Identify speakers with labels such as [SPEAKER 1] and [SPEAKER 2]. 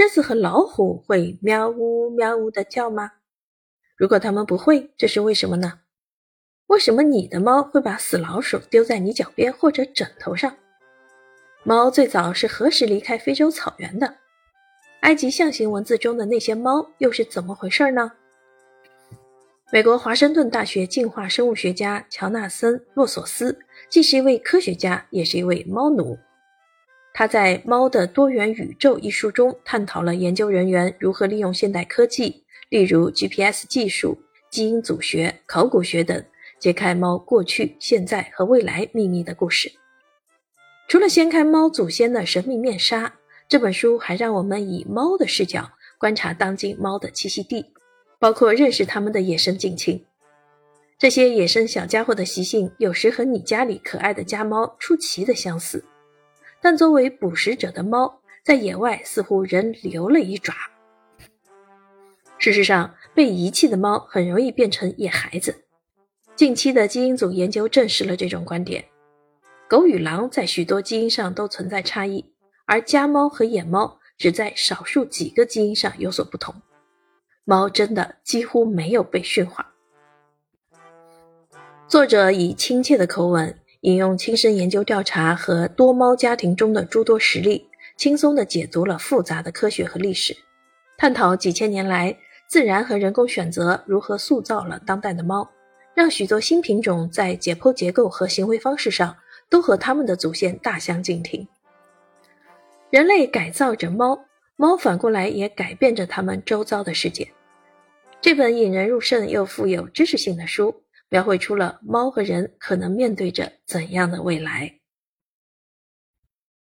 [SPEAKER 1] 狮子和老虎会喵呜喵呜的叫吗？如果它们不会，这是为什么呢？为什么你的猫会把死老鼠丢在你脚边或者枕头上？猫最早是何时离开非洲草原的？埃及象形文字中的那些猫又是怎么回事呢？美国华盛顿大学进化生物学家乔纳森·洛索斯既是一位科学家，也是一位猫奴。他在《猫的多元宇宙》一书中探讨了研究人员如何利用现代科技，例如 GPS 技术、基因组学、考古学等，揭开猫过去、现在和未来秘密的故事。除了掀开猫祖先的神秘面纱，这本书还让我们以猫的视角观察当今猫的栖息地，包括认识它们的野生近亲。这些野生小家伙的习性有时和你家里可爱的家猫出奇的相似。但作为捕食者的猫，在野外似乎仍留了一爪。事实上，被遗弃的猫很容易变成野孩子。近期的基因组研究证实了这种观点。狗与狼在许多基因上都存在差异，而家猫和野猫只在少数几个基因上有所不同。猫真的几乎没有被驯化。作者以亲切的口吻。引用亲身研究调查和多猫家庭中的诸多实例，轻松地解读了复杂的科学和历史，探讨几千年来自然和人工选择如何塑造了当代的猫，让许多新品种在解剖结构和行为方式上都和它们的祖先大相径庭。人类改造着猫，猫反过来也改变着它们周遭的世界。这本引人入胜又富有知识性的书。描绘出了猫和人可能面对着怎样的未来。